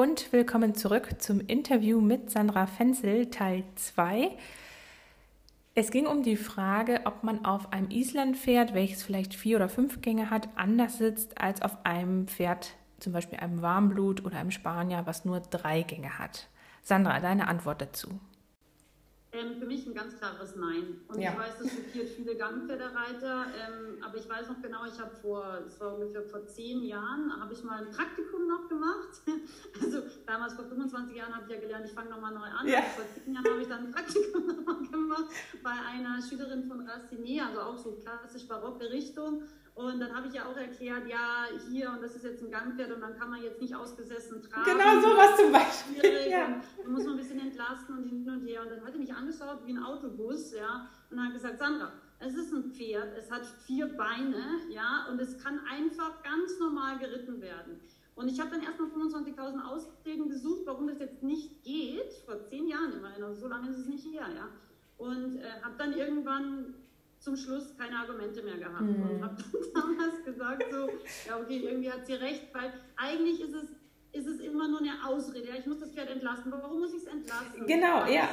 und willkommen zurück zum Interview mit Sandra Fenzel, Teil 2. Es ging um die Frage, ob man auf einem Islandpferd, welches vielleicht vier oder fünf Gänge hat, anders sitzt als auf einem Pferd, zum Beispiel einem Warmblut oder einem Spanier, was nur drei Gänge hat. Sandra, deine Antwort dazu. Ähm, für mich ein ganz klares Nein. Und ja. ich weiß, das schockiert viele Gangpferdereiter. Ähm, aber ich weiß noch genau, ich habe vor, es war ungefähr vor zehn Jahren, habe ich mal ein Praktikum noch gemacht. Also damals vor 25 Jahren habe ich ja gelernt, ich fange nochmal neu an. Ja. Vor zehn Jahren habe ich dann ein Praktikum noch gemacht bei einer Schülerin von Raciné, also auch so klassisch barocke Richtung. Und dann habe ich ja auch erklärt, ja, hier und das ist jetzt ein Gangpferd und dann kann man jetzt nicht ausgesessen tragen. Genau sowas zum Beispiel. Ja. Dann muss man ein bisschen entlasten und hin und her. Und dann hat er mich angeschaut wie ein Autobus, ja, und hat gesagt, Sandra, es ist ein Pferd, es hat vier Beine, ja, und es kann einfach ganz normal geritten werden. Und ich habe dann erstmal 25.000 Ausreden gesucht, warum das jetzt nicht geht, vor zehn Jahren immerhin, also so lange ist es nicht her, ja. Und äh, habe dann irgendwann zum Schluss keine Argumente mehr gehabt mhm. und habe damals gesagt so, ja okay, irgendwie hat sie recht, weil eigentlich ist es ist es immer nur eine Ausrede. Ja, ich muss das Pferd entlasten. Warum muss ich es entlasten? Genau, ja.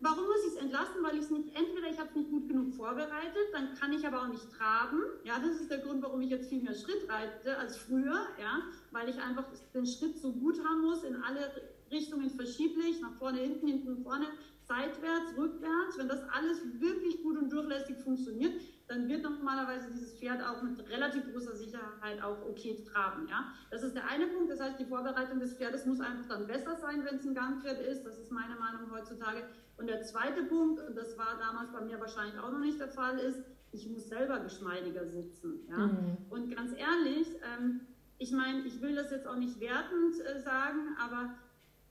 warum muss ich es entlasten? Weil ich es nicht, entweder ich habe es nicht gut genug vorbereitet, dann kann ich aber auch nicht traben. Ja, das ist der Grund, warum ich jetzt viel mehr Schritt reite als früher, ja, weil ich einfach den Schritt so gut haben muss, in alle Richtungen verschieblich, nach vorne, hinten, hinten, vorne, seitwärts, rückwärts. Wenn das alles wirklich gut und durchlässig funktioniert, dann wird normalerweise dieses Pferd auch mit relativ großer Sicherheit auch okay traben. Ja? Das ist der eine Punkt. Das heißt, die Vorbereitung des Pferdes muss einfach dann besser sein, wenn es ein Gangpferd ist. Das ist meine Meinung heutzutage. Und der zweite Punkt, und das war damals bei mir wahrscheinlich auch noch nicht der Fall, ist, ich muss selber geschmeidiger sitzen. Ja? Mhm. Und ganz ehrlich, ähm, ich meine, ich will das jetzt auch nicht wertend äh, sagen, aber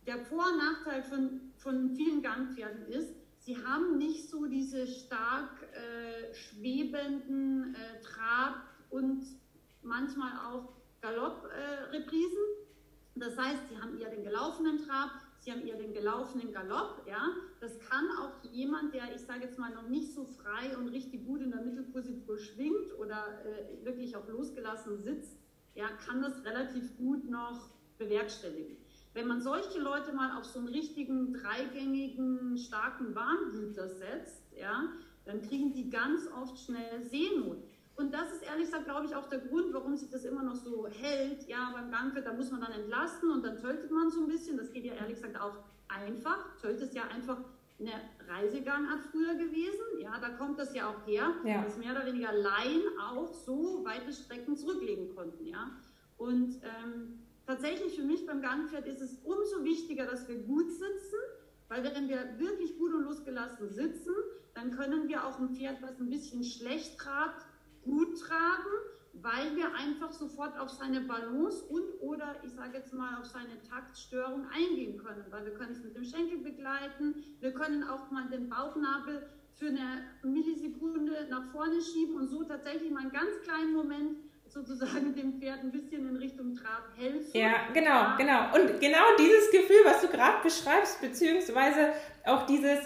der Vor- und Nachteil von, von vielen Gangpferden ist, sie haben nicht so diese stark äh, schwebenden äh, Trab- und manchmal auch Galoppreprisen. Äh, das heißt, sie haben eher den gelaufenen Trab, sie haben eher den gelaufenen Galopp. Ja? Das kann auch jemand, der, ich sage jetzt mal, noch nicht so frei und richtig gut in der Mittelposition schwingt oder äh, wirklich auch losgelassen sitzt, ja, kann das relativ gut noch bewerkstelligen. Wenn man solche Leute mal auf so einen richtigen dreigängigen, starken Warnblüter setzt, ja, dann kriegen die ganz oft schnell Seenot. Und das ist ehrlich gesagt, glaube ich, auch der Grund, warum sich das immer noch so hält. Ja, beim Gangpferd, da muss man dann entlasten und dann töltet man so ein bisschen. Das geht ja ehrlich gesagt auch einfach. Tölt ist ja einfach eine Reisegangart früher gewesen. Ja, da kommt das ja auch her, ja. dass mehr oder weniger Laien auch so weite Strecken zurücklegen konnten. Ja, und ähm, tatsächlich für mich beim Gangpferd ist es umso wichtiger, dass wir gut sitzen, weil wenn wir wirklich gut und losgelassen sitzen, dann können wir auch ein Pferd, was ein bisschen schlecht trabt, gut tragen, weil wir einfach sofort auf seine Balance und oder ich sage jetzt mal auf seine Taktstörung eingehen können, weil wir können es mit dem Schenkel begleiten, wir können auch mal den Bauchnabel für eine Millisekunde nach vorne schieben und so tatsächlich mal einen ganz kleinen Moment sozusagen dem Pferd ein bisschen in Richtung Trab helfen. Ja, genau, genau. Und genau dieses Gefühl, was du gerade beschreibst, beziehungsweise auch dieses,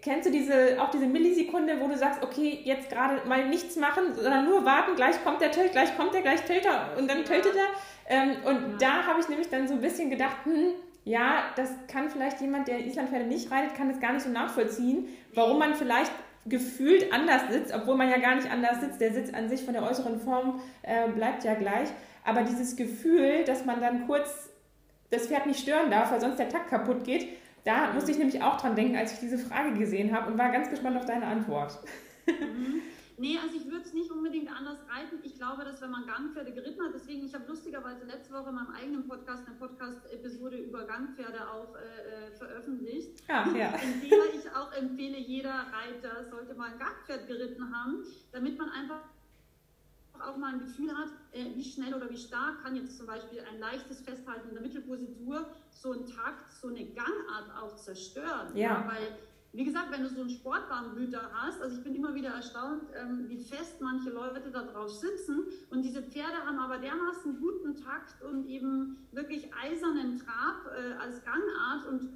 kennst du diese, auch diese Millisekunde, wo du sagst, okay, jetzt gerade mal nichts machen, sondern nur warten, gleich kommt der Tölt, gleich kommt der, gleich tölt er und dann ja. tötet er. Ähm, und ja. da habe ich nämlich dann so ein bisschen gedacht, hm, ja, das kann vielleicht jemand, der Islandpferde nicht reitet, kann das gar nicht so nachvollziehen, warum man vielleicht gefühlt anders sitzt, obwohl man ja gar nicht anders sitzt. Der Sitz an sich von der äußeren Form äh, bleibt ja gleich. Aber dieses Gefühl, dass man dann kurz das Pferd nicht stören darf, weil sonst der Takt kaputt geht, da musste ich nämlich auch dran denken, als ich diese Frage gesehen habe und war ganz gespannt auf deine Antwort. Mhm. Nee, also ich würde es nicht unbedingt anders reiten. Ich glaube, dass wenn man Gangpferde geritten hat, deswegen, ich habe lustigerweise letzte Woche in meinem eigenen Podcast eine Podcast-Episode über Gangpferde auch äh, äh veröffentlicht, ja, ja. in der ich auch empfehle, jeder Reiter sollte mal ein Gangpferd geritten haben, damit man einfach auch mal ein Gefühl hat, äh, wie schnell oder wie stark kann jetzt zum Beispiel ein leichtes Festhalten in der Mittelpositur so einen Takt, so eine Gangart auch zerstören. Ja. ja weil wie gesagt, wenn du so einen Sportbahnblüter hast, also ich bin immer wieder erstaunt, ähm, wie fest manche Leute da drauf sitzen. Und diese Pferde haben aber dermaßen guten Takt und eben wirklich eisernen Trab äh, als Gangart. Und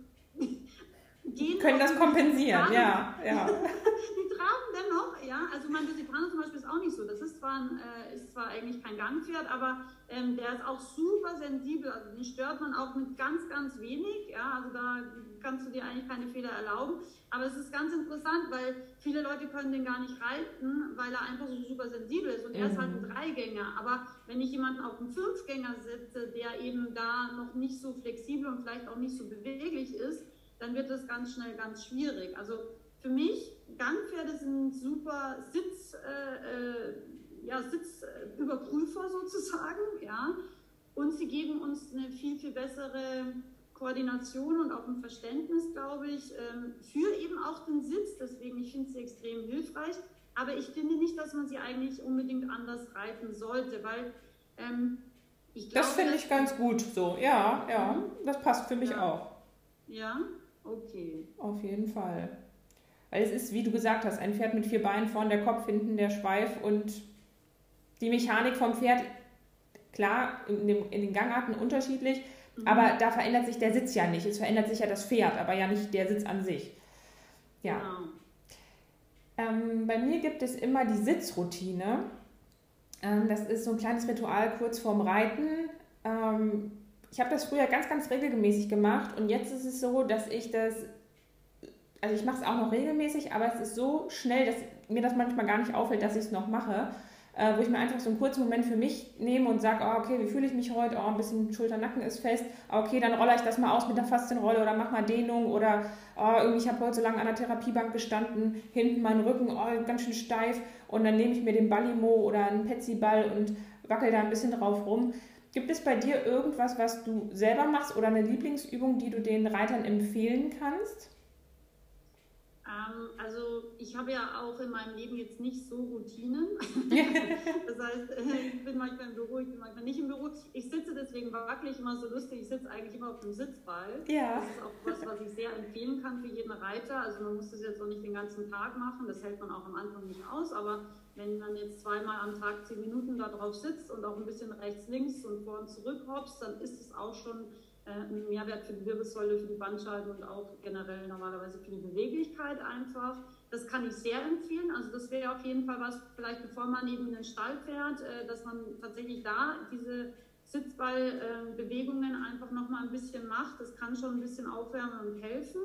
gehen können das kompensieren, ja, ja. die traben dennoch, ja. Also mein Lusitano zum Beispiel ist auch nicht so. Das ist zwar, ein, äh, ist zwar eigentlich kein Gangpferd, aber ähm, der ist auch super sensibel. Also den stört man auch mit ganz, ganz wenig. Ja, also da kannst du dir eigentlich keine Fehler erlauben. Aber es ist ganz interessant, weil viele Leute können den gar nicht reiten, weil er einfach so super sensibel ist. Und er ist halt ein mhm. Dreigänger. Aber wenn ich jemanden auf einem Fünfgänger sitze, der eben da noch nicht so flexibel und vielleicht auch nicht so beweglich ist, dann wird das ganz schnell ganz schwierig. Also für mich, Gangpferde sind super Sitz, äh, äh, ja, Sitzüberprüfer sozusagen, ja. Und sie geben uns eine viel, viel bessere Koordination und auch ein Verständnis, glaube ich, ähm, für eben auch den Sitz. Deswegen, ich finde sie extrem hilfreich. Aber ich finde nicht, dass man sie eigentlich unbedingt anders reiten sollte, weil ähm, ich glaube. Das finde ich ganz gut so. Ja, ja, mhm. das passt für mich ja. auch. Ja, okay. Auf jeden Fall. Weil es ist, wie du gesagt hast, ein Pferd mit vier Beinen, vorn der Kopf, hinten der Schweif und die Mechanik vom Pferd, klar, in, dem, in den Gangarten unterschiedlich, Mhm. Aber da verändert sich der Sitz ja nicht. Es verändert sich ja das Pferd, aber ja nicht der Sitz an sich. Ja. Genau. Ähm, bei mir gibt es immer die Sitzroutine. Ähm, das ist so ein kleines Ritual kurz vorm Reiten. Ähm, ich habe das früher ganz, ganz regelmäßig gemacht und jetzt ist es so, dass ich das, also ich mache es auch noch regelmäßig, aber es ist so schnell, dass mir das manchmal gar nicht auffällt, dass ich es noch mache äh, wo ich mir einfach so einen kurzen Moment für mich nehme und sage, oh, okay, wie fühle ich mich heute? Oh, ein bisschen Schulter-Nacken ist fest. Oh, okay, dann rolle ich das mal aus mit der Faszienrolle oder mach mal Dehnung oder oh, irgendwie, ich habe heute so lange an der Therapiebank gestanden, hinten mein Rücken, oh, ganz schön steif und dann nehme ich mir den Ballimo oder einen Petsy-Ball und wackel da ein bisschen drauf rum. Gibt es bei dir irgendwas, was du selber machst oder eine Lieblingsübung, die du den Reitern empfehlen kannst? Ähm, also ich habe ja auch in meinem Leben jetzt nicht so Routinen. das heißt, ich bin manchmal im Büro, ich bin manchmal nicht im Büro. Ich sitze deswegen wackelig immer so lustig. Ich sitze eigentlich immer auf dem Sitzball. Ja. Das ist auch was, was ich sehr empfehlen kann für jeden Reiter. Also man muss das jetzt auch nicht den ganzen Tag machen. Das hält man auch am Anfang nicht aus. Aber wenn man jetzt zweimal am Tag zehn Minuten da drauf sitzt und auch ein bisschen rechts, links und vor und zurück hoppst, dann ist es auch schon äh, ein Mehrwert für die Wirbelsäule, für die Bandscheiben und auch generell normalerweise für die Beweglichkeit einfach. Das kann ich sehr empfehlen. Also das wäre auf jeden Fall was, vielleicht bevor man eben in den Stall fährt, äh, dass man tatsächlich da diese Sitzballbewegungen einfach nochmal ein bisschen macht. Das kann schon ein bisschen aufwärmen und helfen.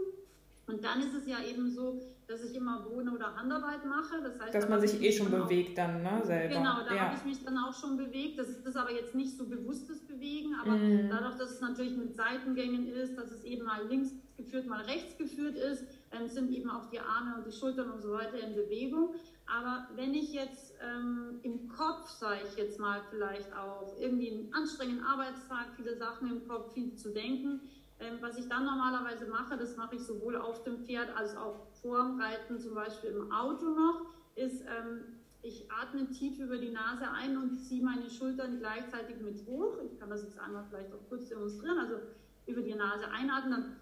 Und dann ist es ja eben so, dass ich immer Bohne oder Handarbeit mache. Das heißt, dass man sich eh schon bewegt dann, ne, selber. Genau, da ja. habe ich mich dann auch schon bewegt. Das ist aber jetzt nicht so bewusstes Bewegen, aber mm. dadurch, dass es natürlich mit Seitengängen ist, dass es eben mal links geführt, mal rechts geführt ist, ähm, sind eben auch die Arme und die Schultern und so weiter in Bewegung. Aber wenn ich jetzt ähm, im Kopf, sage ich jetzt mal vielleicht auch, irgendwie einen anstrengenden Arbeitstag, viele Sachen im Kopf, viel zu denken, ähm, was ich dann normalerweise mache, das mache ich sowohl auf dem Pferd als auch vorm Reiten, zum Beispiel im Auto noch, ist, ähm, ich atme tief über die Nase ein und ziehe meine Schultern gleichzeitig mit hoch. Ich kann das jetzt einmal vielleicht auch kurz demonstrieren. Also über die Nase einatmen, dann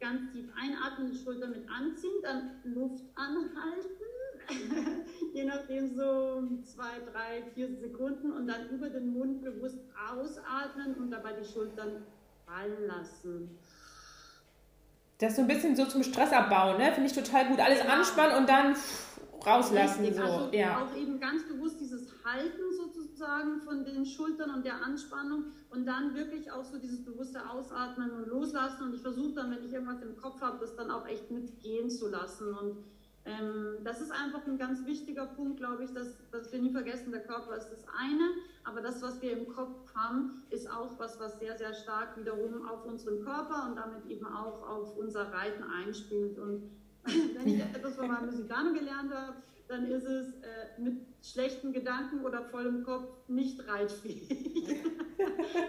ganz tief einatmen, die Schulter mit anziehen, dann Luft anhalten, je nachdem so zwei, drei, vier Sekunden und dann über den Mund bewusst ausatmen und dabei die Schultern fallen lassen. Das ist so ein bisschen so zum Stressabbau, ne? Finde ich total gut. Alles genau. anspannen und dann rauslassen. Richtig, so. also ja. auch eben ganz bewusst dieses Halten sozusagen von den Schultern und der Anspannung und dann wirklich auch so dieses bewusste Ausatmen und Loslassen. Und ich versuche dann, wenn ich irgendwas im Kopf habe, das dann auch echt mitgehen zu lassen. Und ähm, das ist einfach ein ganz wichtiger Punkt, glaube ich, dass, dass wir nie vergessen, der Körper ist das eine, aber das, was wir im Kopf haben, ist auch was, was sehr, sehr stark wiederum auf unseren Körper und damit eben auch auf unser Reiten einspielt. Und wenn ich etwas von meinem Musikano gelernt habe, dann ist es äh, mit schlechten Gedanken oder vollem Kopf nicht reitfähig.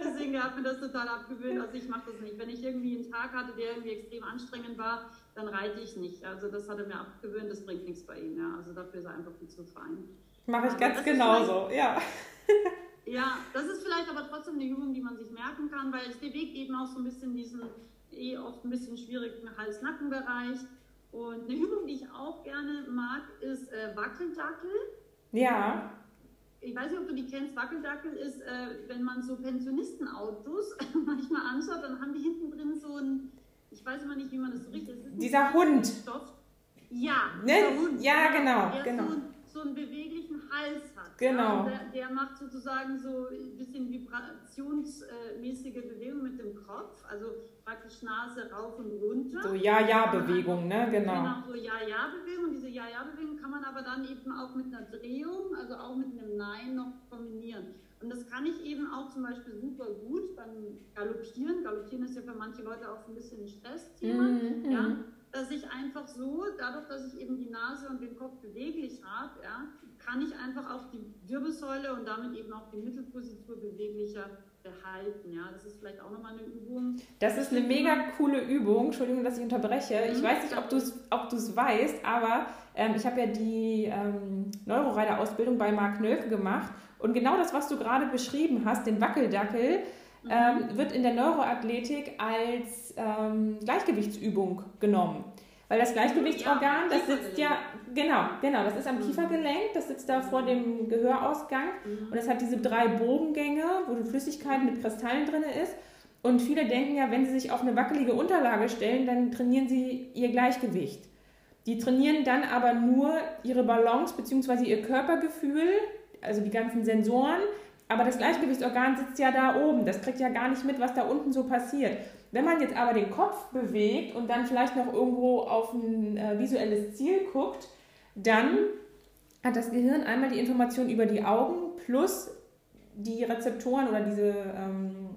Deswegen hat mir das total abgewöhnt. Also ich mache das nicht. Wenn ich irgendwie einen Tag hatte, der irgendwie extrem anstrengend war, dann reite ich nicht. Also das hat er mir abgewöhnt, das bringt nichts bei ihm. Ja. Also dafür ist er einfach viel zu fein. Mache ich ganz genauso, ja. ja, das ist vielleicht aber trotzdem eine Übung, die man sich merken kann, weil es bewegt eben auch so ein bisschen diesen eh oft ein bisschen schwierigen Hals-Nacken-Bereich. Und eine Übung, die ich auch gerne mag, ist äh, Wackeldackel. Ja. Ich weiß nicht, ob du die kennst. Wackeldackel ist, äh, wenn man so Pensionistenautos manchmal anschaut, dann haben die hinten drin so ein ich weiß immer nicht, wie man das so richtig. Dieser Hund. Stoff. Ja, ne? Hund. Ja, genau, der genau. So, so einen beweglichen Hals hat. Genau. Ja, der, der, macht sozusagen so ein bisschen vibrationsmäßige Bewegung mit dem Kopf, also praktisch Nase rauf und runter. So Ja-Ja-Bewegung, ne? Genau. Genau, so Ja-Ja-Bewegung. Diese Ja-Ja-Bewegung kann man aber dann eben auch mit einer Drehung, also auch mit einem Nein noch kombinieren. Das kann ich eben auch zum Beispiel super gut beim Galoppieren. Galoppieren ist ja für manche Leute auch ein bisschen ein Stressthema. Mhm, ja, mhm. dass ich einfach so, dadurch, dass ich eben die Nase und den Kopf beweglich habe, ja, kann ich einfach auch die Wirbelsäule und damit eben auch die Mittelpositur beweglicher behalten. Ja, das ist vielleicht auch nochmal eine Übung. Das ist eine mega coole Übung. Entschuldigung, dass ich unterbreche. Ich Mhm, weiß nicht, ob du es ob du's weißt, aber ähm, ich habe ja die ähm, Neuroreiter-Ausbildung bei Marc Nölke gemacht. Und genau das, was du gerade beschrieben hast, den Wackeldackel, Mhm. ähm, wird in der Neuroathletik als ähm, Gleichgewichtsübung genommen. Weil das Gleichgewichtsorgan, Ja, das sitzt ja, genau, genau, das ist am Mhm. Kiefergelenk, das sitzt da vor dem Gehörausgang Mhm. und es hat diese drei Bogengänge, wo die Flüssigkeit mit Kristallen drin ist. Und viele denken ja, wenn sie sich auf eine wackelige Unterlage stellen, dann trainieren sie ihr Gleichgewicht. Die trainieren dann aber nur ihre Balance bzw. ihr Körpergefühl, also die ganzen Sensoren. Aber das Gleichgewichtsorgan sitzt ja da oben. Das kriegt ja gar nicht mit, was da unten so passiert. Wenn man jetzt aber den Kopf bewegt und dann vielleicht noch irgendwo auf ein äh, visuelles Ziel guckt, dann hat das Gehirn einmal die Information über die Augen plus die Rezeptoren oder diese ähm,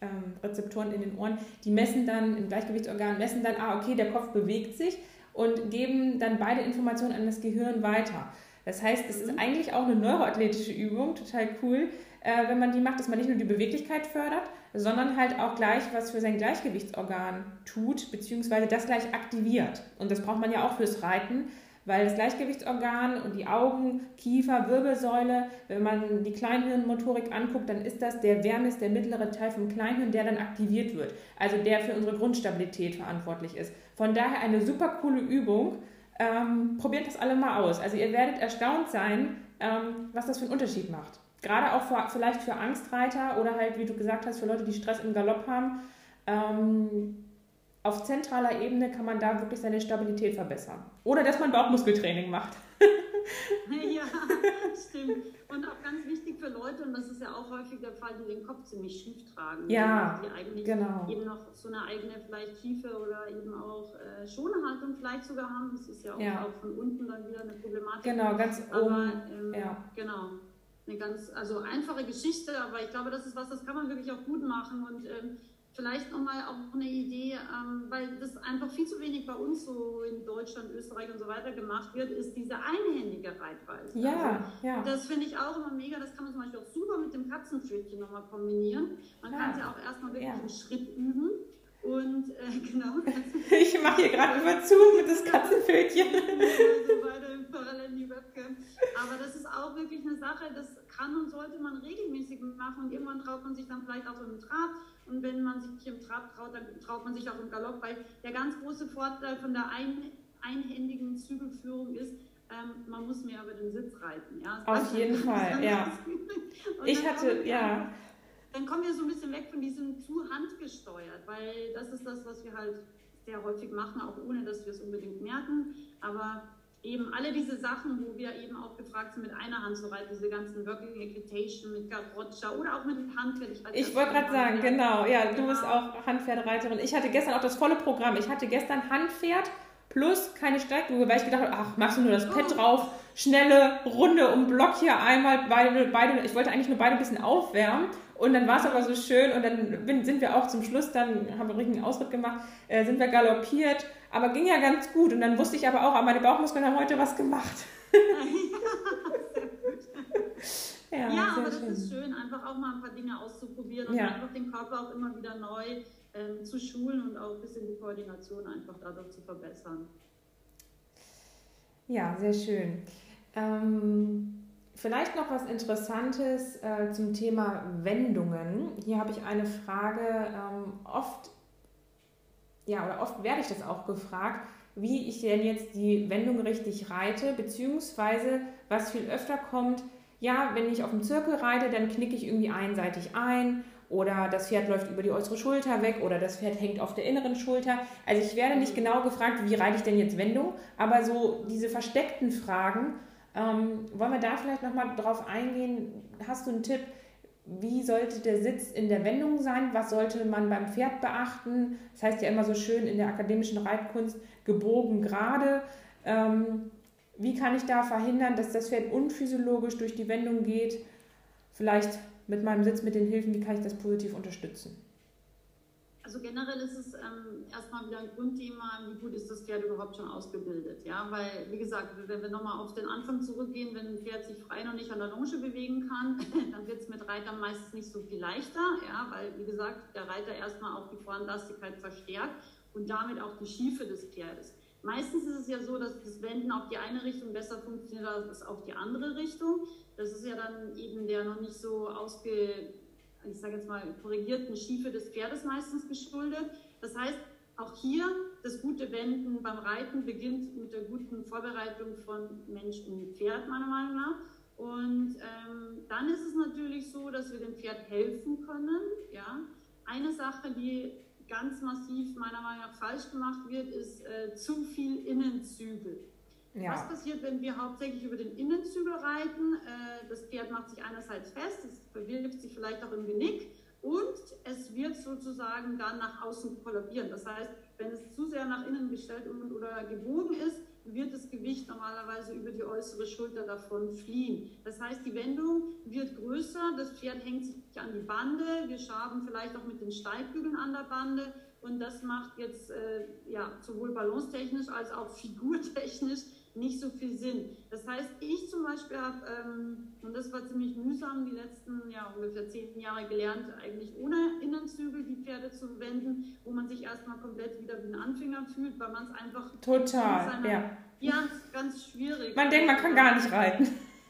ähm, Rezeptoren in den Ohren, die messen dann im Gleichgewichtsorgan, messen dann, ah, okay, der Kopf bewegt sich und geben dann beide Informationen an das Gehirn weiter. Das heißt, es ist Mhm. eigentlich auch eine neuroathletische Übung, total cool, äh, wenn man die macht, dass man nicht nur die Beweglichkeit fördert, sondern halt auch gleich was für sein Gleichgewichtsorgan tut, beziehungsweise das gleich aktiviert. Und das braucht man ja auch fürs Reiten, weil das Gleichgewichtsorgan und die Augen, Kiefer, Wirbelsäule, wenn man die Kleinhirnmotorik anguckt, dann ist das der Wärmes, der mittlere Teil vom Kleinhirn, der dann aktiviert wird. Also der für unsere Grundstabilität verantwortlich ist. Von daher eine super coole Übung. Ähm, probiert das alle mal aus. Also ihr werdet erstaunt sein, ähm, was das für einen Unterschied macht. Gerade auch für, vielleicht für Angstreiter oder halt, wie du gesagt hast, für Leute, die Stress im Galopp haben. Ähm, auf zentraler Ebene kann man da wirklich seine Stabilität verbessern. Oder dass man Bauchmuskeltraining macht. Ja, stimmt. Und auch ganz wichtig für Leute, und das ist ja auch häufig der Fall, die den Kopf ziemlich schief tragen. Ja, Die eigentlich genau. eben noch so eine eigene vielleicht tiefe oder eben auch äh, Schonehaltung vielleicht sogar haben. Das ist ja auch, Ja. auch von unten dann wieder eine Problematik. Genau, ganz Aber oben. ähm, ja. genau. Eine ganz, also einfache Geschichte, aber ich glaube, das ist was, das kann man wirklich auch gut machen und ähm, vielleicht nochmal auch eine Idee, ähm, weil das einfach viel zu wenig bei uns so in Deutschland, Österreich und so weiter gemacht wird, ist diese einhändige Reitweise. Ja, Also, ja. das finde ich auch immer mega. Das kann man zum Beispiel auch super mit dem Katzenpfötchen nochmal kombinieren. Man Ja. kann es ja auch erstmal wirklich Ja. im Schritt üben. Und äh, genau, Ich mache hier gerade über Zoom mit das Katzenpfötchen. beide im Parallel die Webcam. Aber das ist auch wirklich eine Sache, das kann und sollte man regelmäßig machen und irgendwann traut man sich dann vielleicht auch im Trab. Und wenn man sich im Trab traut, dann traut man sich auch im Galopp, weil der ganz große Vorteil von der ein, einhändigen Zügelführung ist, ähm, man muss mehr über den Sitz reiten. Ja? Auf jeden. Fall, ja. Ich hatte, ja, dann kommen wir so ein bisschen weg von diesem zu handgesteuert, weil das ist das, was wir halt sehr häufig machen, auch ohne dass wir es unbedingt merken. Aber eben alle diese Sachen, wo wir eben auch gefragt sind, mit einer Hand zu reiten, diese ganzen Working Equitation mit Garoccia oder auch mit Handpferd. ich das wollte gerade sagen, genau, ja, du Genau. bist auch Handpferdereiterin. Ich hatte gestern auch das volle Programm. Ich hatte gestern Handpferd plus keine Steigbügel, weil ich gedacht habe, ach, machst du nur das Pad Oh. drauf, schnelle Runde um Block hier einmal, beide, beide, ich wollte eigentlich nur beide ein bisschen aufwärmen. Und dann war es aber so schön und dann bin, sind wir auch zum Schluss, dann haben wir richtig einen Ausritt gemacht, äh, sind wir galoppiert, aber ging ja ganz gut. Und dann wusste ich aber auch, meine Bauchmuskeln haben heute was gemacht. ja, Ja, sehr aber das schön. ist schön, einfach auch mal ein paar Dinge auszuprobieren und Ja. einfach den Körper auch immer wieder neu ähm, zu schulen und auch ein bisschen die Koordination einfach dadurch zu verbessern. Ja, sehr schön. Ähm, vielleicht noch was Interessantes äh, zum Thema Wendungen. Hier habe ich eine Frage. Ähm, oft, ja, oder oft werde ich das auch gefragt, wie ich denn jetzt die Wendung richtig reite, beziehungsweise was viel öfter kommt, ja, wenn ich auf dem Zirkel reite, dann knicke ich irgendwie einseitig ein oder das Pferd läuft über die äußere Schulter weg oder das Pferd hängt auf der inneren Schulter. Also ich werde nicht genau gefragt, wie reite ich denn jetzt Wendung, aber so diese versteckten Fragen, ähm, wollen wir da vielleicht nochmal drauf eingehen? Hast du einen Tipp? Wie sollte der Sitz in der Wendung sein? Was sollte man beim Pferd beachten? Das heißt ja immer so schön in der akademischen Reitkunst, gebogen gerade. Ähm, wie kann ich da verhindern, dass das Pferd unphysiologisch durch die Wendung geht? Vielleicht mit meinem Sitz, mit den Hilfen, wie kann ich das positiv unterstützen? Also generell ist es ähm, erstmal wieder ein Grundthema, wie gut ist das Pferd überhaupt schon ausgebildet. Ja, weil, wie gesagt, wenn wir nochmal auf den Anfang zurückgehen, wenn ein Pferd sich frei noch nicht an der Longe bewegen kann, dann wird es mit Reitern meistens nicht so viel leichter, ja, weil, wie gesagt, der Reiter erstmal auch die Vorhandlastigkeit verstärkt und damit auch die Schiefe des Pferdes. Meistens ist es ja so, dass das Wenden auf die eine Richtung besser funktioniert als auf die andere Richtung. Das ist ja dann eben der noch nicht so ausge, ich sage jetzt mal, korrigierten Schiefe des Pferdes meistens geschuldet. Das heißt, auch hier das gute Wenden beim Reiten beginnt mit der guten Vorbereitung von Mensch und Pferd, meiner Meinung nach. Und ähm, dann ist es natürlich so, dass wir dem Pferd helfen können. Ja? Eine Sache, die ganz massiv meiner Meinung nach falsch gemacht wird, ist äh, zu viel Innenzügel. Ja. Was passiert, wenn wir hauptsächlich über den Innenzügel reiten? Äh, das Pferd macht sich einerseits fest, es verwirft sich vielleicht auch im Genick und es wird sozusagen dann nach außen kollabieren. Das heißt, wenn es zu sehr nach innen gestellt oder gebogen ist, wird das Gewicht normalerweise über die äußere Schulter davon fliehen. Das heißt, die Wendung wird größer, das Pferd hängt sich an die Bande, wir schaben vielleicht auch mit den Steigbügeln an der Bande und das macht jetzt äh, ja, sowohl balancetechnisch als auch figurtechnisch nicht so viel Sinn. Das heißt, ich zum Beispiel habe, ähm, und das war ziemlich mühsam, die letzten ja, ungefähr zehn Jahre gelernt, eigentlich ohne Innenzügel die Pferde zu wenden, wo man sich erstmal komplett wieder wie ein Anfänger fühlt, weil man es einfach. Total, seiner, ja. Ja, ganz schwierig. Man denkt, man kann gar nicht reiten.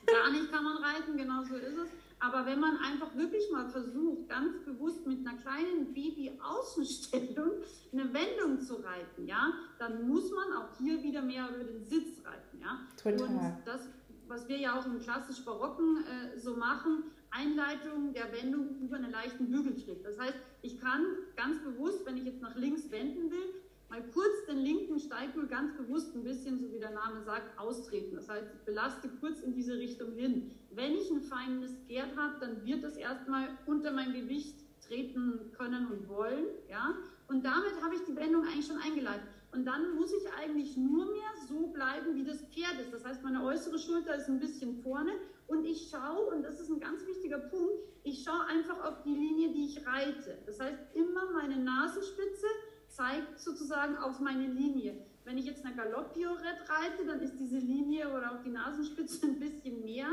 Gar nicht kann man reiten, genau so ist es. Aber wenn man einfach wirklich mal versucht, ganz bewusst mit einer kleinen Baby-Außenstellung eine Wendung zu reiten, ja, dann muss man auch hier wieder mehr über den Sitz reiten, ja. Total. Und das, was wir ja auch im klassisch Barocken äh, so machen, Einleitung der Wendung über einen leichten Bügeltritt. Das heißt, ich kann ganz bewusst, wenn ich jetzt nach links wenden will, mal kurz den linken Steigbügel ganz bewusst ein bisschen, so wie der Name sagt, austreten. Das heißt, ich belaste kurz in diese Richtung hin. Wenn ich ein feines Pferd habe, dann wird das erstmal unter mein Gewicht treten können und wollen. Ja? Und damit habe ich die Wendung eigentlich schon eingeleitet. Und dann muss ich eigentlich nur mehr so bleiben, wie das Pferd ist. Das heißt, meine äußere Schulter ist ein bisschen vorne und ich schaue, und das ist ein ganz wichtiger Punkt, ich schaue einfach auf die Linie, die ich reite. Das heißt, immer meine Nasenspitze zeigt sozusagen auf meine Linie. Wenn ich jetzt eine Galopp-Piorette reite, dann ist diese Linie oder auch die Nasenspitze ein bisschen mehr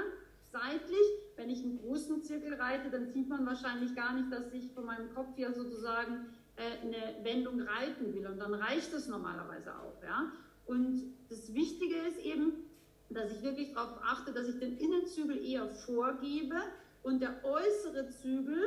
seitlich. Wenn ich einen großen Zirkel reite, dann sieht man wahrscheinlich gar nicht, dass ich von meinem Kopf her sozusagen eine Wendung reiten will. Und dann reicht es normalerweise auch. Ja? Und das Wichtige ist eben, dass ich wirklich darauf achte, dass ich den Innenzügel eher vorgebe und der äußere Zügel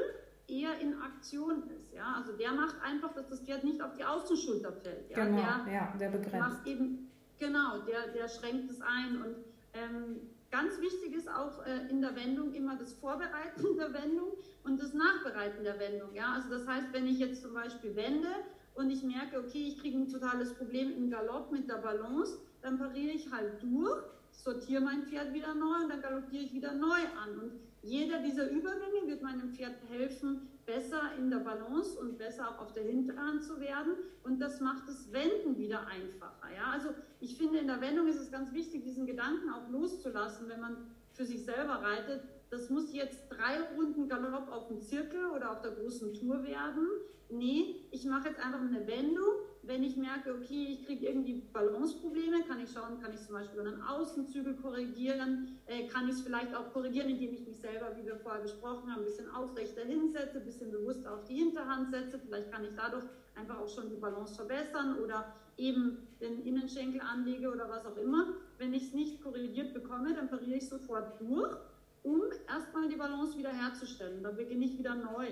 eher in Aktion ist. Ja? Also der macht einfach, dass das Pferd nicht auf die Außenschulter fällt. Ja? Genau, der, ja, der begrenzt. Eben, genau, der, der schränkt es ein. Und ähm, ganz wichtig ist auch äh, in der Wendung immer das Vorbereiten der Wendung und das Nachbereiten der Wendung. Ja? Also das heißt, wenn ich jetzt zum Beispiel wende und ich merke, okay, ich kriege ein totales Problem im Galopp mit der Balance, dann pariere ich halt durch, sortiere mein Pferd wieder neu und dann galoppiere ich wieder neu an. Und jeder dieser Übergänge wird meinem Pferd helfen, besser in der Balance und besser auch auf der Hinterhand zu werden. Und das macht das Wenden wieder einfacher. Ja? Also ich finde, in der Wendung ist es ganz wichtig, diesen Gedanken auch loszulassen, wenn man für sich selber reitet. Das muss jetzt drei Runden Galopp auf dem Zirkel oder auf der großen Tour werden. Nee, ich mache jetzt einfach eine Wendung wenn ich merke, okay, ich kriege irgendwie Balanceprobleme, kann ich schauen, kann ich zum Beispiel einen Außenzügel korrigieren, äh, kann ich es vielleicht auch korrigieren, indem ich mich selber, wie wir vorher besprochen haben, ein bisschen aufrechter hinsetze, ein bisschen bewusst auf die Hinterhand setze. Vielleicht kann ich dadurch einfach auch schon die Balance verbessern oder eben den Innenschenkel anlege oder was auch immer. Wenn ich es nicht korrigiert bekomme, dann pariere ich sofort durch, um erstmal die Balance wieder herzustellen. Dann beginne ich wieder neu.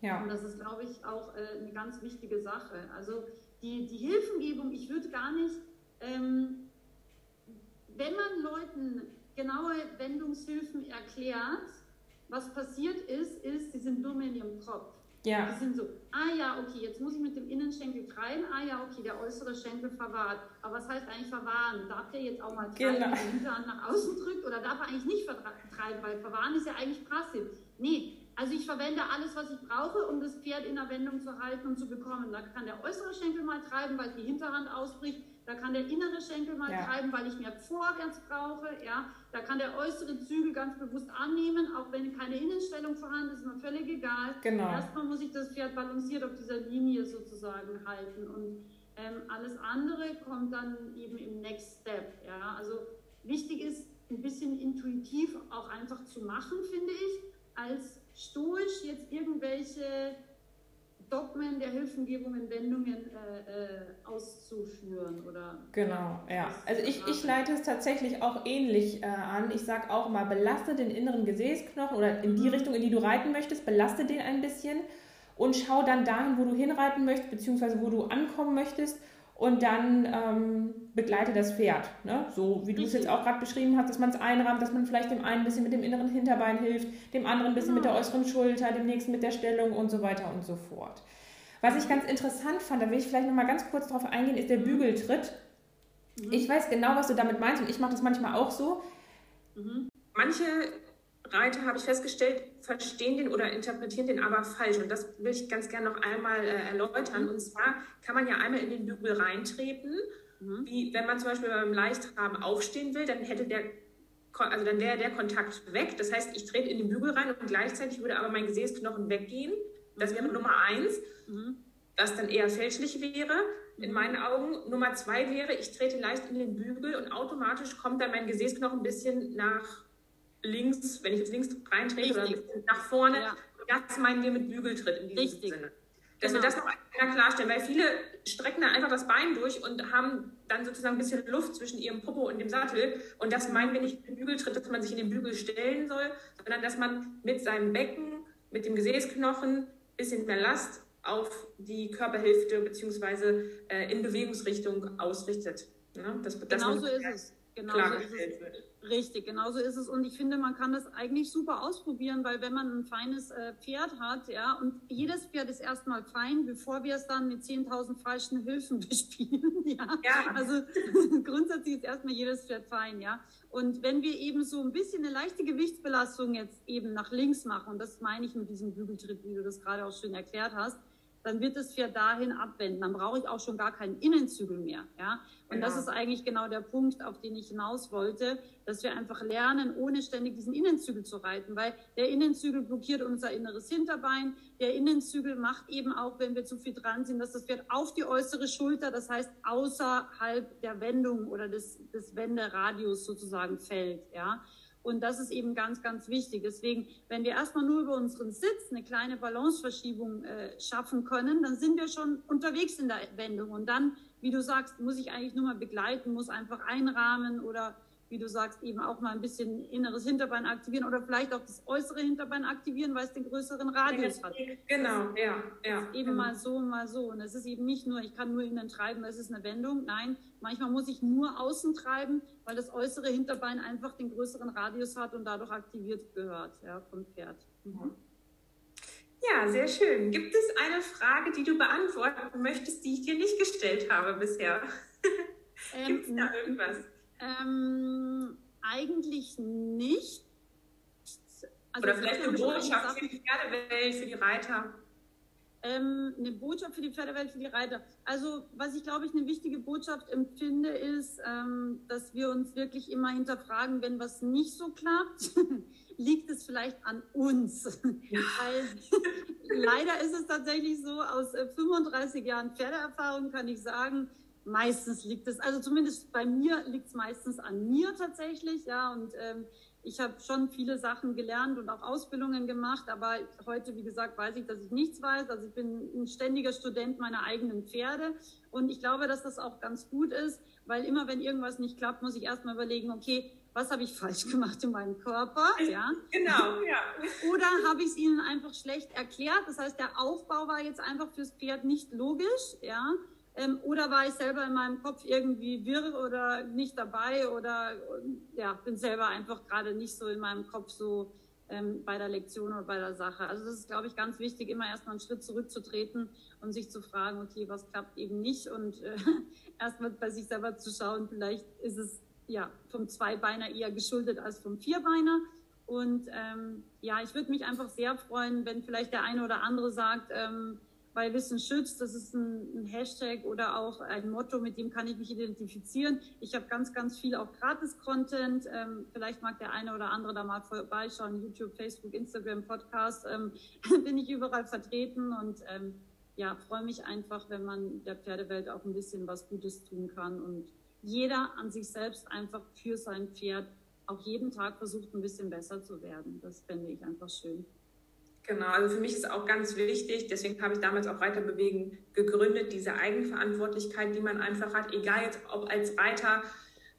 Ja. Und das ist, glaube ich, auch äh, eine ganz wichtige Sache. Also die, die Hilfengebung, ich würde gar nicht, ähm, wenn man Leuten genaue Wendungshilfen erklärt, was passiert ist, ist, sie sind dumm in ihrem Kopf. Ja. Die sind so, ah ja, okay, jetzt muss ich mit dem Innenschenkel treiben, ah ja, okay, der äußere Schenkel verwahrt. Aber was heißt eigentlich verwahren? Darf der jetzt auch mal treiben, Genau. der Hinterhand nach außen drückt oder darf er eigentlich nicht vertreiben, weil verwahren ist ja eigentlich passiv. Nee, also ich verwende alles, was ich brauche, um das Pferd in der Wendung zu halten und zu bekommen. Da kann der äußere Schenkel mal treiben, weil die Hinterhand ausbricht. Da kann der innere Schenkel mal Ja. treiben, weil ich mehr vorwärts brauche. Ja, da kann der äußere Zügel ganz bewusst annehmen, auch wenn keine Innenstellung vorhanden ist, ist mir völlig egal. Genau. Erstmal muss ich das Pferd balanciert auf dieser Linie sozusagen halten und ähm, alles andere kommt dann eben im Next Step. Ja, also wichtig ist, ein bisschen intuitiv auch einfach zu machen, finde ich, als stoisch jetzt irgendwelche Dogmen der Hilfengebungen, Wendungen äh, äh, auszuführen oder Genau, ja. Also ich, ich leite es tatsächlich auch ähnlich äh, an. Ich sage auch mal, belaste den inneren Gesäßknochen oder in die Mhm. Richtung, in die du reiten möchtest, belaste den ein bisschen und schau dann dahin, wo du hinreiten möchtest, beziehungsweise wo du ankommen möchtest und dann ähm, begleite das Pferd. Ne? So wie du es jetzt auch gerade beschrieben hast, dass man es einrahmt, dass man vielleicht dem einen ein bisschen mit dem inneren Hinterbein hilft, dem anderen ein bisschen mit der Genau. äußeren Schulter, dem nächsten mit der Stellung und so weiter und so fort. Was ich ganz interessant fand, da will ich vielleicht noch mal ganz kurz drauf eingehen, ist der Bügeltritt. Ich weiß genau, was du damit meinst und ich mache das manchmal auch so. Manche Reiter, habe ich festgestellt, verstehen den oder interpretieren den aber falsch. Und das will ich ganz gerne noch einmal äh, erläutern. Und zwar kann man ja einmal in den Bügel reintreten. Wie wenn man zum Beispiel beim Leichtraben aufstehen will, dann hätte der also dann wäre der Kontakt weg. Das heißt, ich trete in den Bügel rein und gleichzeitig würde aber mein Gesäßknochen weggehen. Das wäre Nummer eins, was dann eher fälschlich wäre in meinen Augen. Nummer zwei wäre, ich trete leicht in den Bügel und automatisch kommt dann mein Gesäßknochen ein bisschen nach links, wenn ich jetzt links reintrete oder ein Richtig. bisschen nach vorne. Ja. Das meinen wir mit Bügeltritt in diesem Richtig. Sinne. Dass Genau. wir das noch einmal klarstellen, weil viele strecken dann einfach das Bein durch und haben dann sozusagen ein bisschen Luft zwischen ihrem Popo und dem Sattel. Und das meinen wir nicht mit Bügeltritt, dass man sich in den Bügel stellen soll, sondern dass man mit seinem Becken, mit dem Gesäßknochen ein bisschen mehr Last auf die Körperhälfte bzw. Äh, in Bewegungsrichtung ausrichtet. Ne? Das, Genau so ist es. Genau so klargestellt ist es. wird. Richtig, genau so ist es. Und ich finde, man kann das eigentlich super ausprobieren, weil wenn man ein feines äh, Pferd hat, ja, und jedes Pferd ist erstmal fein, bevor wir es dann mit 10.000 falschen Hilfen bespielen, ja. Ja. Also grundsätzlich ist erstmal jedes Pferd fein, ja. Und wenn wir eben so ein bisschen eine leichte Gewichtsbelastung jetzt eben nach links machen, und das meine ich mit diesem Bügeltritt, wie du das gerade auch schön erklärt hast, dann wird das Pferd dahin abwenden. Dann brauche ich auch schon gar keinen Innenzügel mehr. Ja? Und das Genau. ist eigentlich genau der Punkt, auf den ich hinaus wollte, dass wir einfach lernen, ohne ständig diesen Innenzügel zu reiten, weil der Innenzügel blockiert unser inneres Hinterbein. Der Innenzügel macht eben auch, wenn wir zu viel dran sind, dass das Pferd auf die äußere Schulter, das heißt außerhalb der Wendung oder des, des Wenderadius sozusagen fällt. Ja? Und das ist eben ganz, ganz wichtig. Deswegen, wenn wir erstmal nur über unseren Sitz eine kleine Balanceverschiebung äh, schaffen können, dann sind wir schon unterwegs in der Wendung. Und dann, wie du sagst, muss ich eigentlich nur mal begleiten, muss einfach einrahmen oder wie du sagst, eben auch mal ein bisschen inneres Hinterbein aktivieren oder vielleicht auch das äußere Hinterbein aktivieren, weil es den größeren Radius hat. Genau, ja, ja. Eben genau. mal so, mal so. Und es ist eben nicht nur, ich kann nur innen treiben, es ist eine Wendung. Nein, manchmal muss ich nur außen treiben, weil das äußere Hinterbein einfach den größeren Radius hat und dadurch aktiviert gehört, ja, vom Pferd. Mhm. Ja, sehr schön. Gibt es eine Frage, die du beantworten möchtest, die ich dir nicht gestellt habe bisher? Gibt es da irgendwas? Ähm, eigentlich nicht. Also Oder vielleicht eine ja Botschaft für die Pferdewelt, für die Reiter? Ähm, eine Botschaft für die Pferdewelt, für die Reiter. Also, was ich glaube ich eine wichtige Botschaft empfinde, ist, ähm, dass wir uns wirklich immer hinterfragen, wenn was nicht so klappt, liegt es vielleicht an uns. Weil leider ist es tatsächlich so, aus äh, 35 Jahren Pferdeerfahrung kann ich sagen, meistens liegt es, also zumindest bei mir liegt es meistens an mir tatsächlich, ja, und ähm, ich habe schon viele Sachen gelernt und auch Ausbildungen gemacht, aber heute, wie gesagt, weiß ich, dass ich nichts weiß. Also ich bin ein ständiger Student meiner eigenen Pferde und ich glaube, dass das auch ganz gut ist, weil immer, wenn irgendwas nicht klappt, muss ich erstmal überlegen, okay, was habe ich falsch gemacht in meinem Körper, ja? Genau, ja. Oder habe ich es ihnen einfach schlecht erklärt? Das heißt, der Aufbau war jetzt einfach fürs Pferd nicht logisch, ja? Ähm, oder war ich selber in meinem Kopf irgendwie wirr oder nicht dabei oder ja, bin selber einfach gerade nicht so in meinem Kopf so ähm, bei der Lektion oder bei der Sache. Also das ist, glaube ich, ganz wichtig, immer erstmal einen Schritt zurückzutreten und sich zu fragen, okay, was klappt eben nicht und äh, erstmal bei sich selber zu schauen, vielleicht ist es ja vom Zweibeiner eher geschuldet als vom Vierbeiner. Und ähm, ja, ich würde mich einfach sehr freuen, wenn vielleicht der eine oder andere sagt, ähm, weil Wissen schützt, das ist ein, ein, Hashtag oder auch ein Motto, mit dem kann ich mich identifizieren. Ich habe ganz, ganz viel auch Gratis-Content. Ähm, vielleicht mag der eine oder andere da mal vorbeischauen. YouTube, Facebook, Instagram, Podcast. Ähm, bin ich überall vertreten und ähm, ja, freue mich einfach, wenn man der Pferdewelt auch ein bisschen was Gutes tun kann und jeder an sich selbst einfach für sein Pferd auch jeden Tag versucht, ein bisschen besser zu werden. Das fände ich einfach schön. Genau, also für mich ist auch ganz wichtig, deswegen habe ich damals auch Reiter bewegen gegründet, diese Eigenverantwortlichkeit, die man einfach hat, egal jetzt ob als Reiter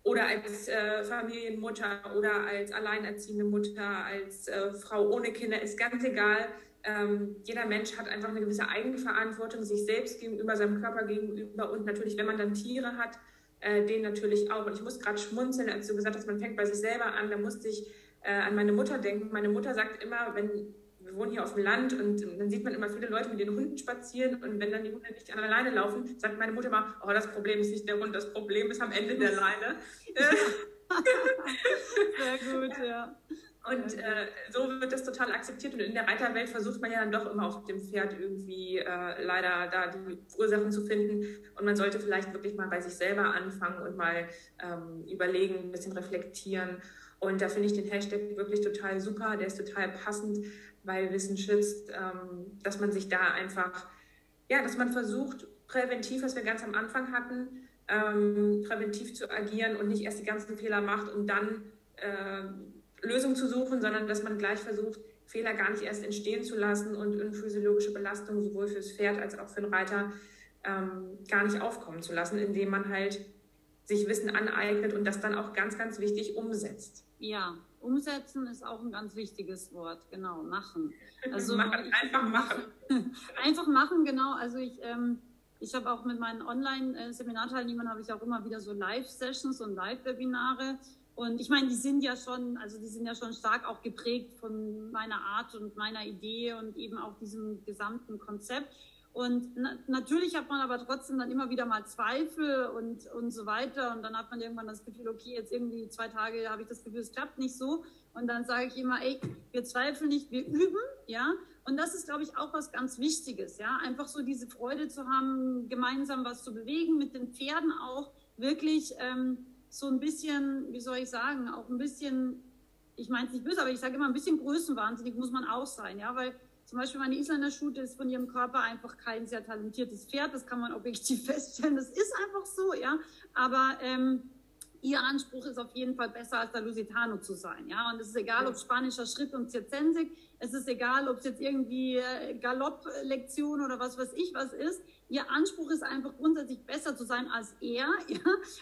oder als äh, Familienmutter oder als alleinerziehende Mutter, als äh, Frau ohne Kinder, ist ganz egal. Ähm, jeder Mensch hat einfach eine gewisse Eigenverantwortung, sich selbst gegenüber, seinem Körper gegenüber und natürlich, wenn man dann Tiere hat, äh, den natürlich auch. Und ich muss gerade schmunzeln, als du gesagt hast, man fängt bei sich selber an, da musste ich äh, an meine Mutter denken. Meine Mutter sagt immer, wenn wir wohnen hier auf dem Land und dann sieht man immer viele Leute mit den Hunden spazieren und wenn dann die Hunde nicht an der Leine laufen, sagt meine Mutter immer, oh, das Problem ist nicht der Hund, das Problem ist am Ende der Leine. Sehr gut, ja. Und äh, so wird das total akzeptiert. Und in der Reiterwelt versucht man ja dann doch immer auf dem Pferd irgendwie äh, leider da die Ursachen zu finden. Und man sollte vielleicht wirklich mal bei sich selber anfangen und mal ähm, überlegen, ein bisschen reflektieren. Und da finde ich den Hashtag wirklich total super. Der ist total passend, weil Wissen schützt, ähm, dass man sich da einfach, ja, dass man versucht, präventiv, was wir ganz am Anfang hatten, ähm, präventiv zu agieren und nicht erst die ganzen Fehler macht und dann äh, Lösungen zu suchen, sondern dass man gleich versucht, Fehler gar nicht erst entstehen zu lassen und physiologische Belastung sowohl fürs Pferd als auch für den Reiter ähm, gar nicht aufkommen zu lassen, indem man halt sich Wissen aneignet und das dann auch ganz, ganz wichtig umsetzt. Ja, umsetzen ist auch ein ganz wichtiges Wort, genau, machen. Also machen, einfach machen. einfach machen, genau. Also ich, ähm, ich habe auch mit meinen Online-Seminarteilnehmern habe ich auch immer wieder so Live-Sessions und Live-Webinare. Und ich meine, die sind ja schon, also die sind ja schon stark auch geprägt von meiner Art und meiner Idee und eben auch diesem gesamten Konzept. Und na, natürlich hat man aber trotzdem dann immer wieder mal Zweifel und, und so weiter. Und dann hat man irgendwann das Gefühl, okay, jetzt irgendwie zwei Tage habe ich das Gefühl, es klappt nicht so. Und dann sage ich immer, ey, wir zweifeln nicht, wir üben, ja. Und das ist, glaube ich, auch was ganz Wichtiges, ja. Einfach so diese Freude zu haben, gemeinsam was zu bewegen, mit den Pferden auch wirklich ähm, so ein bisschen, wie soll ich sagen, auch ein bisschen, ich meine es nicht böse, aber ich sage immer, ein bisschen größenwahnsinnig muss man auch sein, ja, weil zum Beispiel meine Isländer Schute ist von ihrem Körper einfach kein sehr talentiertes Pferd. Das kann man objektiv feststellen. Das ist einfach so, ja. Aber ähm, ihr Anspruch ist auf jeden Fall besser als der Lusitano zu sein, ja. Und es ist egal, ob spanischer Schritt und Zirzensik. Es ist egal, ob es jetzt irgendwie äh, Galopplektion oder was weiß ich was ist ihr Anspruch ist einfach grundsätzlich besser zu sein als er, ja.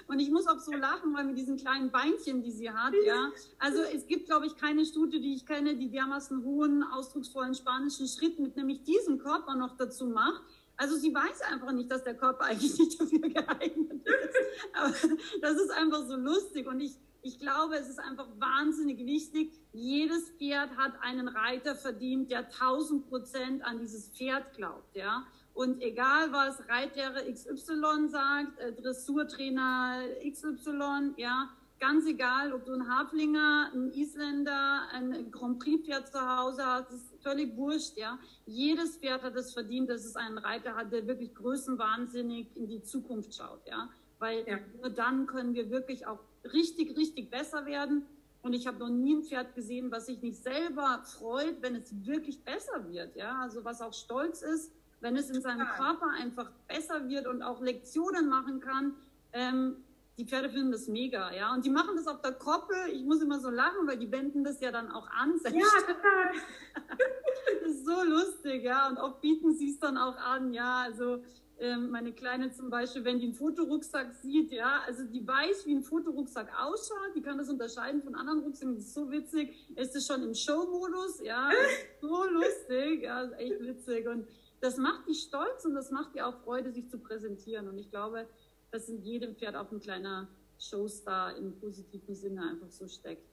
Und ich muss auch so lachen, weil mit diesen kleinen Beinchen, die sie hat, ja. Also es gibt, glaube ich, keine Studie, die ich kenne, die dermaßen hohen, ausdrucksvollen spanischen Schritt mit nämlich diesem Körper noch dazu macht. Also sie weiß einfach nicht, dass der Körper eigentlich nicht dafür geeignet ist. Aber das ist einfach so lustig und ich, ich glaube, es ist einfach wahnsinnig wichtig. Jedes Pferd hat einen Reiter verdient, der 1000 Prozent an dieses Pferd glaubt, ja. Und egal, was Reitlehrer XY sagt, äh, Dressurtrainer XY, ja, ganz egal, ob du einen Haflinger, einen Isländer, ein Grand Prix-Pferd zu Hause hast, ist völlig wurscht, ja. Jedes Pferd hat es verdient, dass es einen Reiter hat, der wirklich größenwahnsinnig in die Zukunft schaut, ja. Weil ja. nur dann können wir wirklich auch richtig, richtig besser werden. Und ich habe noch nie ein Pferd gesehen, was sich nicht selber freut, wenn es wirklich besser wird, ja. Also was auch stolz ist wenn es in seinem Körper einfach besser wird und auch Lektionen machen kann. Ähm, die Pferde finden das mega, ja. Und die machen das auf der Koppel. Ich muss immer so lachen, weil die wenden das ja dann auch an. Ja, total. das ist so lustig, ja. Und oft bieten sie es dann auch an, ja. Also meine Kleine zum Beispiel, wenn die einen Fotorucksack sieht, ja, also die weiß, wie ein Fotorucksack ausschaut, die kann das unterscheiden von anderen Rucksäcken, das ist so witzig. Ist es schon im Show-Modus, ja, so lustig, ja, ist echt witzig. Und das macht die stolz und das macht die auch Freude, sich zu präsentieren. Und ich glaube, dass in jedem Pferd auch ein kleiner Showstar im positiven Sinne einfach so steckt.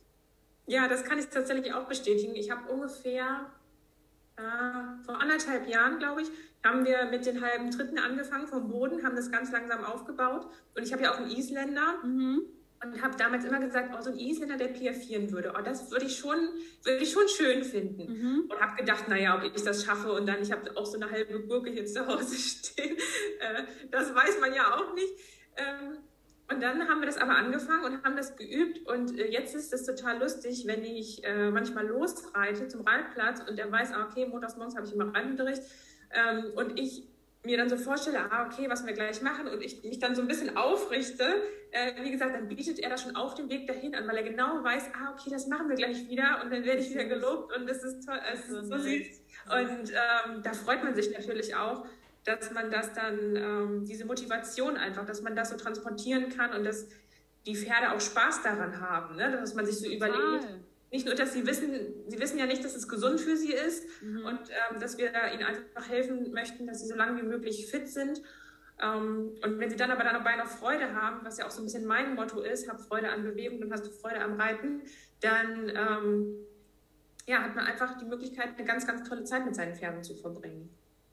Ja, das kann ich tatsächlich auch bestätigen. Ich habe ungefähr äh, vor anderthalb Jahren, glaube ich, haben wir mit den halben Dritten angefangen vom Boden, haben das ganz langsam aufgebaut. Und ich habe ja auch einen Isländer. Mhm und habe damals immer gesagt, oh, so ein Isländer, der piafieren würde, oh, das würde ich schon, würde ich schon schön finden. Mhm. Und habe gedacht, naja, ob ich das schaffe und dann, ich habe auch so eine halbe Gurke hier zu Hause stehen, äh, das weiß man ja auch nicht. Und dann haben wir das aber angefangen und haben das geübt. Und äh, jetzt ist es total lustig, wenn ich äh, manchmal losreite zum Reitplatz und der weiß, ah, okay, montags morgens habe ich immer Reitunterricht ähm, und ich mir dann so vorstelle, ah, okay, was wir gleich machen und ich mich dann so ein bisschen aufrichte, äh, wie gesagt, dann bietet er das schon auf dem Weg dahin an, weil er genau weiß, ah, okay, das machen wir gleich wieder und dann werde ich wieder gelobt und es ist toll, es ist so süß. Und ähm, da freut man sich natürlich auch, dass man das dann, ähm, diese Motivation einfach, dass man das so transportieren kann und dass die Pferde auch Spaß daran haben, ne? dass man sich so Total. überlegt, nicht nur, dass sie wissen, sie wissen ja nicht, dass es gesund für sie ist mhm. und ähm, dass wir ihnen einfach helfen möchten, dass sie so lange wie möglich fit sind. Ähm, und wenn sie dann aber dabei noch Freude haben, was ja auch so ein bisschen mein Motto ist, hab Freude an Bewegung, dann hast du Freude am Reiten, dann ähm, ja, hat man einfach die Möglichkeit, eine ganz, ganz tolle Zeit mit seinen Pferden zu verbringen.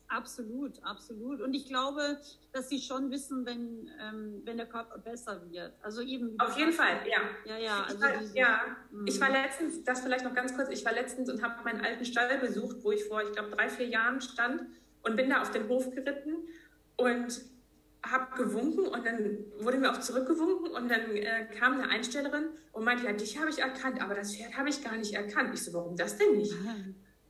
Absolut, absolut. Und ich glaube, dass sie schon wissen, wenn, ähm, wenn der Körper besser wird. Also eben. Auf jeden Fall, ja. Ja, ja. Also ich war, diese, ja. ich war letztens, das vielleicht noch ganz kurz, ich war letztens und habe meinen alten Stall besucht, wo ich vor, ich glaube, drei, vier Jahren stand und bin da auf den Hof geritten und habe gewunken und dann wurde mir auch zurückgewunken und dann äh, kam eine Einstellerin und meinte, ja, dich habe ich erkannt, aber das Pferd habe ich gar nicht erkannt. Ich so, warum das denn nicht?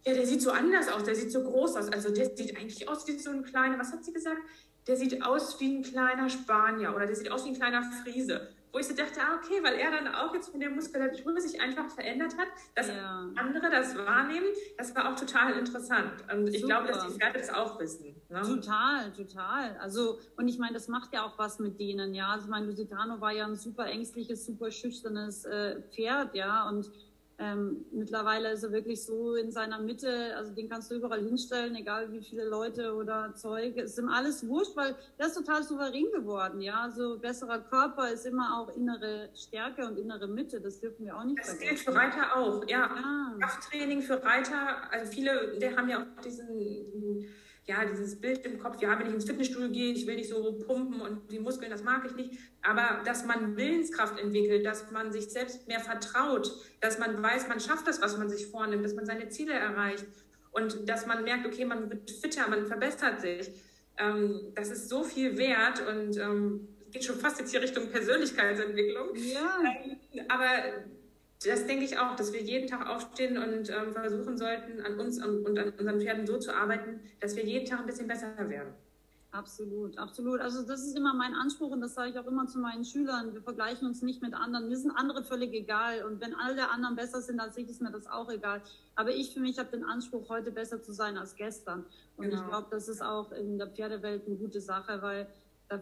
Ja, der sieht so anders aus, der sieht so groß aus. Also der sieht eigentlich aus wie so ein kleiner, was hat sie gesagt? Der sieht aus wie ein kleiner Spanier oder der sieht aus wie ein kleiner Friese. Wo ich so dachte, ah, okay, weil er dann auch jetzt von der Muskulatur sich einfach verändert hat, dass ja. andere das wahrnehmen, das war auch total interessant. Und ich glaube, dass die Pferde das auch wissen. Ne? Total, total. Also, und ich meine, das macht ja auch was mit denen, ja. Also, mein Lusitano war ja ein super ängstliches, super schüchternes äh, Pferd, ja. Und ähm, mittlerweile ist er wirklich so in seiner Mitte, also den kannst du überall hinstellen, egal wie viele Leute oder Zeug. Es ist ihm alles wurscht, weil der ist total souverän geworden, ja. Also besserer Körper ist immer auch innere Stärke und innere Mitte, das dürfen wir auch nicht das vergessen. Das gilt für Reiter auch, ja. ja. Krafttraining für Reiter, also viele, der haben ja auch diesen ja, dieses Bild im Kopf, ja, wenn ich ins Fitnessstudio gehe, ich will nicht so pumpen und die Muskeln, das mag ich nicht. Aber dass man Willenskraft entwickelt, dass man sich selbst mehr vertraut, dass man weiß, man schafft das, was man sich vornimmt, dass man seine Ziele erreicht und dass man merkt, okay, man wird fitter, man verbessert sich. Ähm, das ist so viel wert und ähm, geht schon fast jetzt hier Richtung Persönlichkeitsentwicklung. Ja. Ähm, aber das denke ich auch, dass wir jeden Tag aufstehen und ähm, versuchen sollten, an uns und an unseren Pferden so zu arbeiten, dass wir jeden Tag ein bisschen besser werden. Absolut, absolut. Also das ist immer mein Anspruch und das sage ich auch immer zu meinen Schülern. Wir vergleichen uns nicht mit anderen. Mir sind andere völlig egal. Und wenn alle anderen besser sind als ich, ist mir das auch egal. Aber ich für mich habe den Anspruch, heute besser zu sein als gestern. Und genau. ich glaube, das ist auch in der Pferdewelt eine gute Sache, weil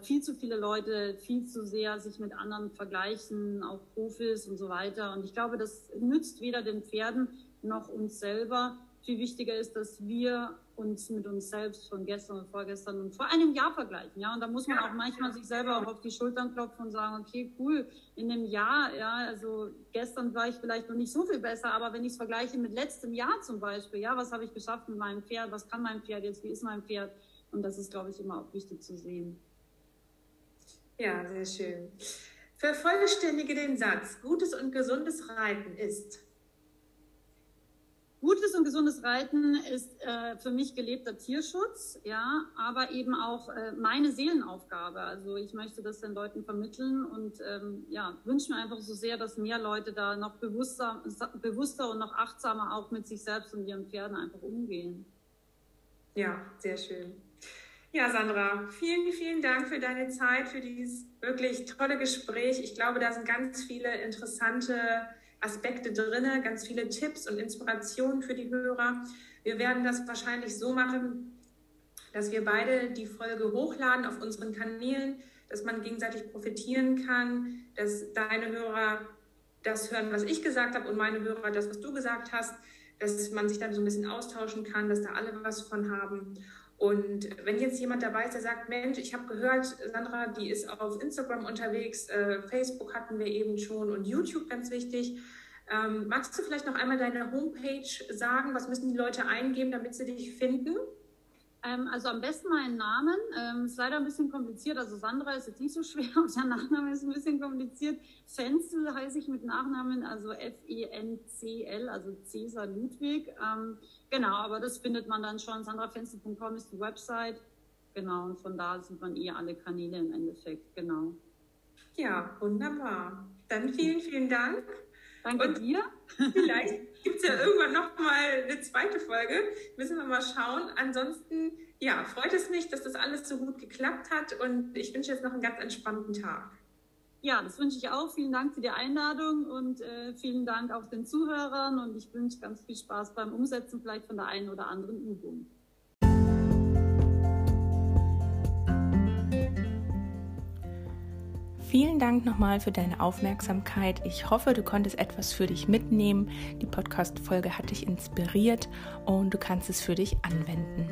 viel zu viele Leute viel zu sehr sich mit anderen vergleichen, auch Profis und so weiter. Und ich glaube, das nützt weder den Pferden noch uns selber. Viel wichtiger ist, dass wir uns mit uns selbst von gestern und vorgestern und vor einem Jahr vergleichen. Ja, und da muss man auch manchmal sich selber auch auf die Schultern klopfen und sagen, okay, cool, in einem Jahr, ja, also gestern war ich vielleicht noch nicht so viel besser, aber wenn ich es vergleiche mit letztem Jahr zum Beispiel, ja, was habe ich geschafft mit meinem Pferd, was kann mein Pferd jetzt, wie ist mein Pferd? Und das ist, glaube ich, immer auch wichtig zu sehen. Ja, sehr schön. Vervollständige den Satz. Gutes und gesundes Reiten ist. Gutes und gesundes Reiten ist äh, für mich gelebter Tierschutz, ja, aber eben auch äh, meine Seelenaufgabe. Also ich möchte das den Leuten vermitteln und ähm, ja, wünsche mir einfach so sehr, dass mehr Leute da noch bewusster, bewusster und noch achtsamer auch mit sich selbst und ihren Pferden einfach umgehen. Ja, sehr schön. Ja, Sandra, vielen, vielen Dank für deine Zeit, für dieses wirklich tolle Gespräch. Ich glaube, da sind ganz viele interessante Aspekte drin, ganz viele Tipps und Inspirationen für die Hörer. Wir werden das wahrscheinlich so machen, dass wir beide die Folge hochladen auf unseren Kanälen, dass man gegenseitig profitieren kann, dass deine Hörer das hören, was ich gesagt habe und meine Hörer das, was du gesagt hast, dass man sich dann so ein bisschen austauschen kann, dass da alle was von haben. Und wenn jetzt jemand dabei ist, der sagt, Mensch, ich habe gehört, Sandra, die ist auf Instagram unterwegs, äh, Facebook hatten wir eben schon und YouTube ganz wichtig. Ähm, magst du vielleicht noch einmal deine Homepage sagen? Was müssen die Leute eingeben, damit sie dich finden? Ähm, also am besten meinen Namen. Ähm, ist leider ein bisschen kompliziert. Also Sandra ist jetzt nicht so schwer und der Nachname ist ein bisschen kompliziert. Fenzel heiße ich mit Nachnamen, also F-E-N-C-L, also Cäsar Ludwig. Ähm, genau, aber das findet man dann schon. sandrafenzel.com ist die Website. Genau, und von da sieht man eh alle Kanäle im Endeffekt. Genau. Ja, wunderbar. Dann vielen, vielen Dank. Danke und dir. Vielleicht gibt es ja irgendwann noch mal eine zweite Folge. Müssen wir mal schauen. Ansonsten, ja, freut es mich, dass das alles so gut geklappt hat und ich wünsche jetzt noch einen ganz entspannten Tag. Ja, das wünsche ich auch. Vielen Dank für die Einladung und äh, vielen Dank auch den Zuhörern und ich wünsche ganz viel Spaß beim Umsetzen vielleicht von der einen oder anderen Übung. Vielen Dank nochmal für deine Aufmerksamkeit. Ich hoffe, du konntest etwas für dich mitnehmen. Die Podcast-Folge hat dich inspiriert und du kannst es für dich anwenden.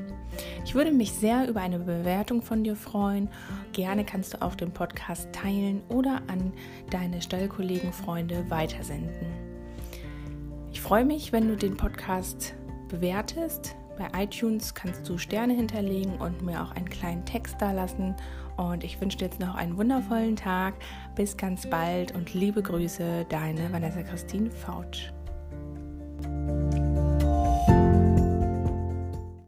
Ich würde mich sehr über eine Bewertung von dir freuen. Gerne kannst du auch den Podcast teilen oder an deine Stellkollegen, Freunde weitersenden. Ich freue mich, wenn du den Podcast bewertest. Bei iTunes kannst du Sterne hinterlegen und mir auch einen kleinen Text da lassen und ich wünsche dir jetzt noch einen wundervollen Tag. Bis ganz bald und liebe Grüße, deine Vanessa Christine Fautsch.